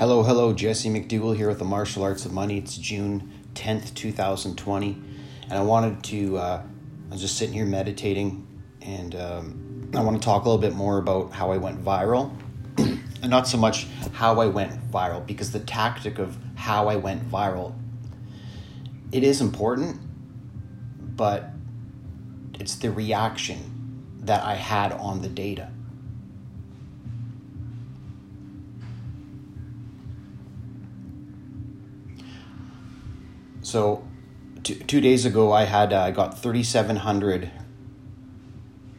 Hello, hello, Jesse McDougall here with the Martial Arts of Money. It's June 10th, 2020, and I wanted to, uh, I was just sitting here meditating, and um, I want to talk a little bit more about how I went viral, and not so much how I went viral, because the tactic of how I went viral, it is important, but it's the reaction that I had on the data. So, two, two days ago, I had uh, I got thirty seven hundred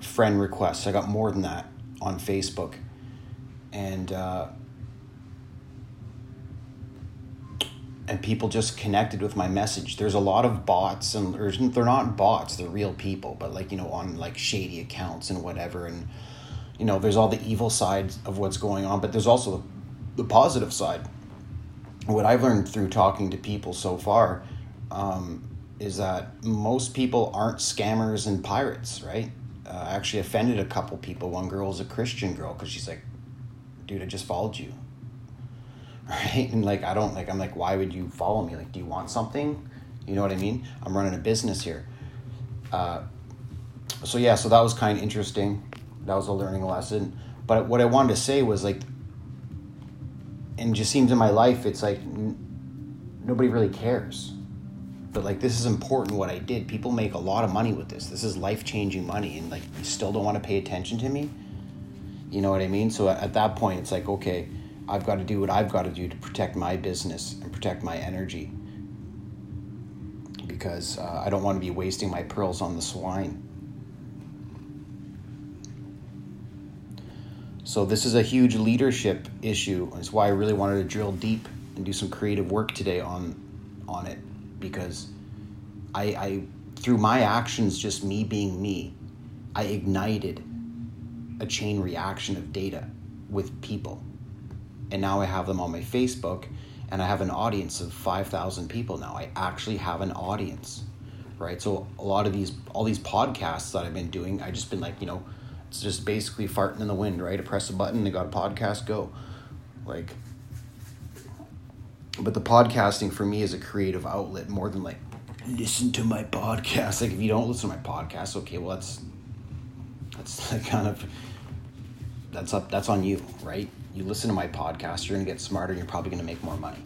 friend requests. I got more than that on Facebook, and uh, and people just connected with my message. There's a lot of bots, and they're not bots; they're real people. But like you know, on like shady accounts and whatever, and you know, there's all the evil sides of what's going on, but there's also the, the positive side what I've learned through talking to people so far um, is that most people aren't scammers and pirates, right? Uh, I actually offended a couple people. One girl was a Christian girl because she's like, dude, I just followed you. Right? And like, I don't, like, I'm like, why would you follow me? Like, do you want something? You know what I mean? I'm running a business here. Uh, so yeah, so that was kind of interesting. That was a learning lesson. But what I wanted to say was like, and just seems in my life it's like n- nobody really cares but like this is important what i did. People make a lot of money with this. This is life-changing money and like you still don't want to pay attention to me. You know what i mean? So at that point it's like okay i've got to do what i've got to do to protect my business and protect my energy. Because uh, i don't want to be wasting my pearls on the swine. So this is a huge leadership issue. It's why I really wanted to drill deep and do some creative work today on on it. Because I, I through my actions, just me being me, I ignited a chain reaction of data with people, and now I have them on my Facebook, and I have an audience of five thousand people now. I actually have an audience, right? So a lot of these, all these podcasts that I've been doing, I just been like, you know it's just basically farting in the wind, right? I press a button, they got a podcast, go. Like, but the podcasting for me is a creative outlet more than like listen to my podcast. Like, if you don't listen to my podcast, okay, well that's that's kind of that's up that's on you, right? You listen to my podcast, you're gonna get smarter, and you're probably gonna make more money.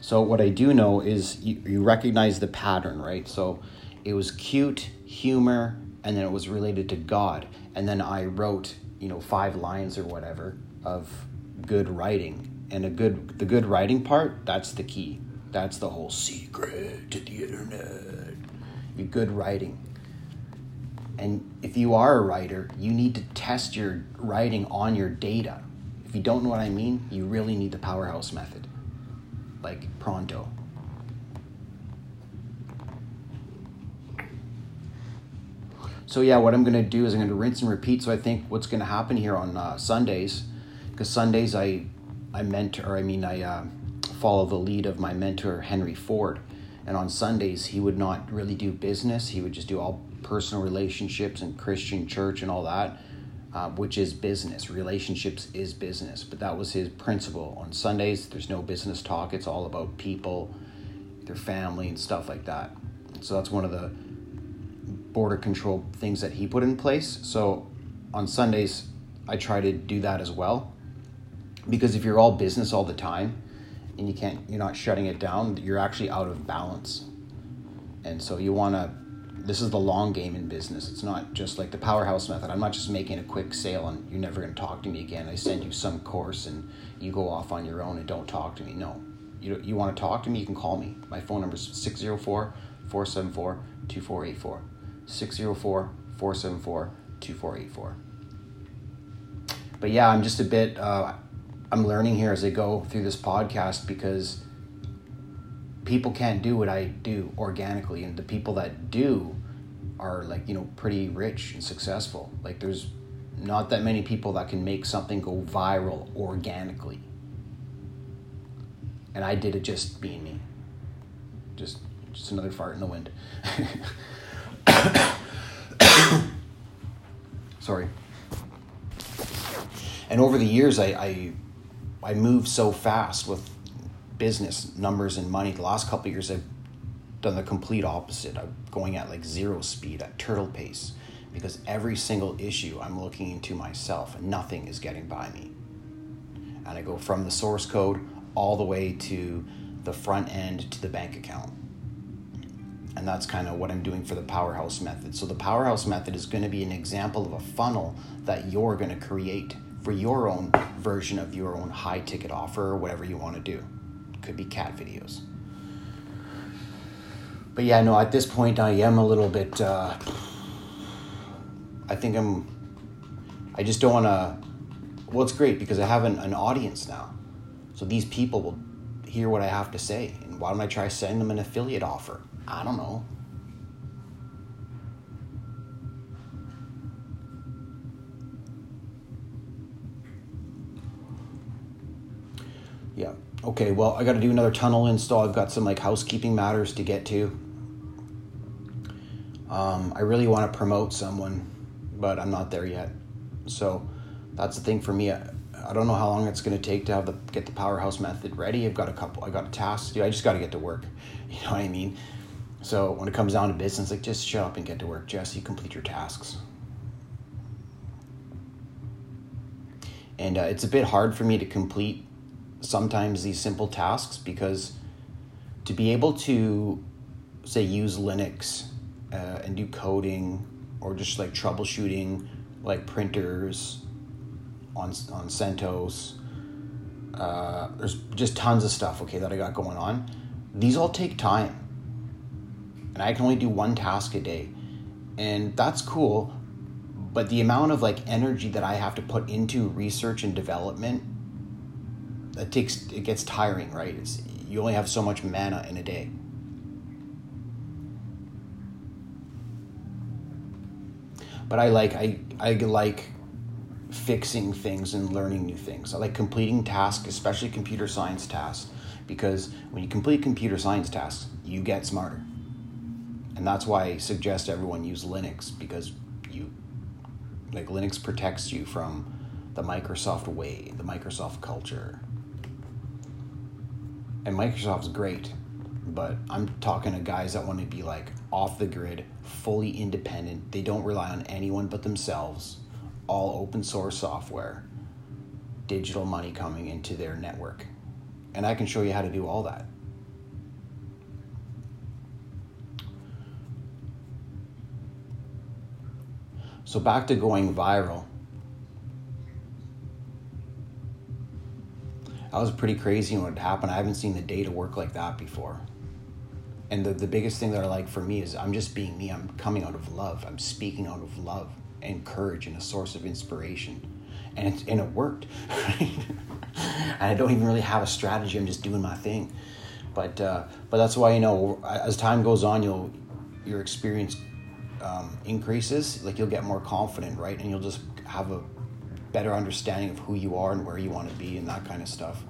So what I do know is you, you recognize the pattern, right? So it was cute, humor, and then it was related to God. And then I wrote, you know, five lines or whatever of good writing. And a good the good writing part, that's the key. That's the whole secret to the internet. Your good writing. And if you are a writer, you need to test your writing on your data. If you don't know what I mean, you really need the powerhouse method like pronto. So yeah, what I'm gonna do is I'm gonna rinse and repeat. So I think what's gonna happen here on uh, Sundays, because Sundays I I mentor, or I mean I uh, follow the lead of my mentor Henry Ford, and on Sundays he would not really do business. He would just do all personal relationships and Christian church and all that uh, which is business. Relationships is business. But that was his principle. On Sundays, there's no business talk, it's all about people, their family, and stuff like that. So that's one of the border control things that he put in place. So on Sundays, I try to do that as well. Because if you're all business all the time and you can't, you're not shutting it down, you're actually out of balance. And so you want to this is the long game in business. It's not just like the powerhouse method. I'm not just making a quick sale and you're never going to talk to me again. I send you some course and you go off on your own and don't talk to me. No. You, you want to talk to me, you can call me. My phone number is 604 474 2484. 604 474 2484. But yeah, I'm just a bit, uh, I'm learning here as I go through this podcast because people can't do what I do organically, and the people that do are like you know pretty rich and successful. Like there's not that many people that can make something go viral organically, and I did it just being me. Just just another fart in the wind. Sorry. And over the years, I, I, I moved so fast with business numbers and money. The last couple years, I've done the complete opposite. I'm going at like zero speed, at turtle pace, because every single issue I'm looking into myself, and nothing is getting by me. And I go from the source code all the way to the front end to the bank account. And that's kind of what I'm doing for the powerhouse method. So, the powerhouse method is going to be an example of a funnel that you're going to create for your own version of your own high ticket offer or whatever you want to do. Could be cat videos. But yeah, no, at this point, I am a little bit. Uh, I think I'm. I just don't want to. Well, it's great because I have an, an audience now. So these people will hear what I have to say. And why don't I try sending them an affiliate offer? I don't know. Yeah. Okay, well, I got to do another tunnel install. I've got some like housekeeping matters to get to. Um, I really want to promote someone, but I'm not there yet. So that's the thing for me. I, I don't know how long it's going to take to have the get the powerhouse method ready. I've got a couple. I got a task to do. I just got to get to work. You know what I mean? So when it comes down to business, like just shut up and get to work, Jesse. Complete your tasks. And uh, it's a bit hard for me to complete sometimes these simple tasks because to be able to say use Linux uh, and do coding or just like troubleshooting like printers on on CentOS. Uh, there's just tons of stuff okay that I got going on. These all take time, and I can only do one task a day, and that's cool. But the amount of like energy that I have to put into research and development that takes it gets tiring, right? It's you only have so much mana in a day. But I like I I like fixing things and learning new things. I like completing tasks, especially computer science tasks, because when you complete computer science tasks, you get smarter. And that's why I suggest everyone use Linux because you like Linux protects you from the Microsoft way, the Microsoft culture, and Microsoft's great, but I'm talking to guys that want to be like off the grid, fully independent. They don't rely on anyone but themselves. All open source software, digital money coming into their network. And I can show you how to do all that. So back to going viral. that was pretty crazy when it happened. I haven't seen the data work like that before. And the, the biggest thing that I like for me is I'm just being me. I'm coming out of love. I'm speaking out of love and courage and a source of inspiration. And it, and it worked. I don't even really have a strategy. I'm just doing my thing. But uh, but that's why you know as time goes on, you'll your experience um, increases. Like you'll get more confident, right? And you'll just have a better understanding of who you are and where you want to be and that kind of stuff.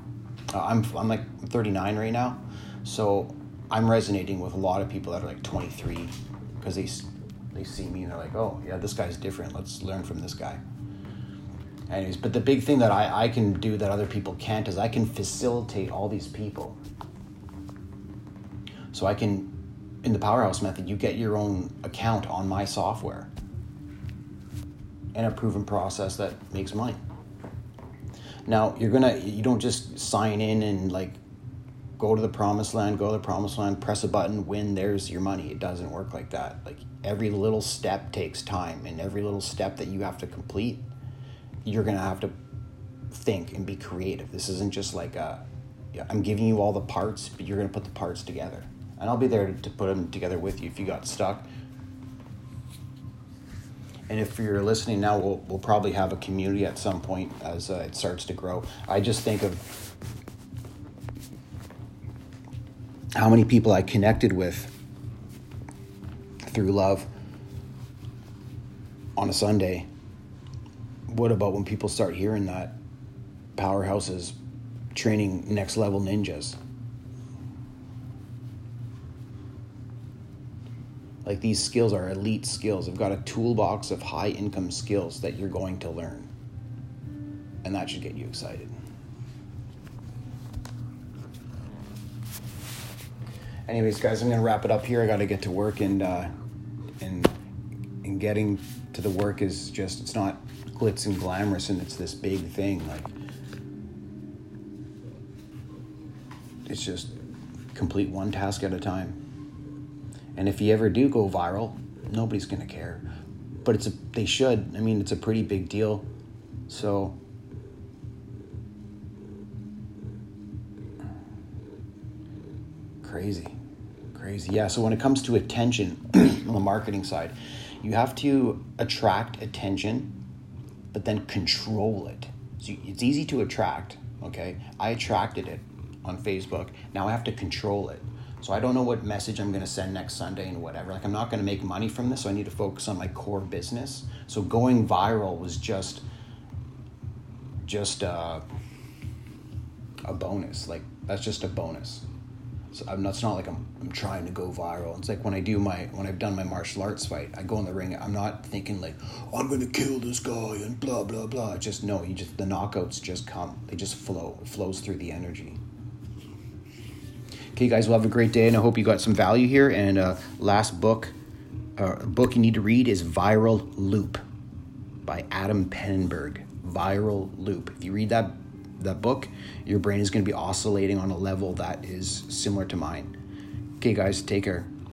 Uh, I'm I'm like 39 right now, so I'm resonating with a lot of people that are like 23 because they they see me and they're like, oh yeah, this guy's different. Let's learn from this guy. Anyways, but the big thing that I, I can do that other people can't is I can facilitate all these people. So I can, in the Powerhouse method, you get your own account on my software and a proven process that makes money. Now you're gonna you don't just sign in and like go to the promised land, go to the promised land, press a button, win, there's your money. It doesn't work like that. Like every little step takes time and every little step that you have to complete, you're gonna have to think and be creative. This isn't just like a I'm giving you all the parts, but you're gonna put the parts together. And I'll be there to, put them together with you if you got stuck and if you're listening now, we'll, we'll probably have a community at some point as uh, it starts to grow. I just think of how many people I connected with through love on a Sunday. What about when people start hearing that powerhouses training next level ninjas? Like these skills are elite skills. I've got a toolbox of high income skills that you're going to learn. And that should get you excited. Anyways, guys, I'm gonna wrap it up here. I got to get to work, and uh, and and getting to the work is just it's not glitz and glamorous, and it's this big thing. Like it's just complete one task at a time. And if you ever do go viral, nobody's gonna care. But it's a they should. I mean, it's a pretty big deal. So crazy crazy yeah so when it comes to attention on the marketing side you have to attract attention but then control it so it's easy to attract okay i attracted it on facebook now i have to control it so i don't know what message i'm going to send next sunday and whatever like i'm not going to make money from this so i need to focus on my core business so going viral was just just uh, a bonus like that's just a bonus so I'm not, it's not like I'm, I'm trying to go viral. It's like when I do my when I've done my martial arts fight, I go in the ring. I'm not thinking like I'm gonna kill this guy and blah blah blah. Just no, you just the knockouts just come. They just flow. It flows through the energy. Okay, guys, well have a great day, and I hope you got some value here. And uh, last book, uh, book you need to read is Viral Loop by Adam Penberg. Viral Loop. If you read that that book, your brain is going to be oscillating on a level that is similar to mine. Okay, guys, take care.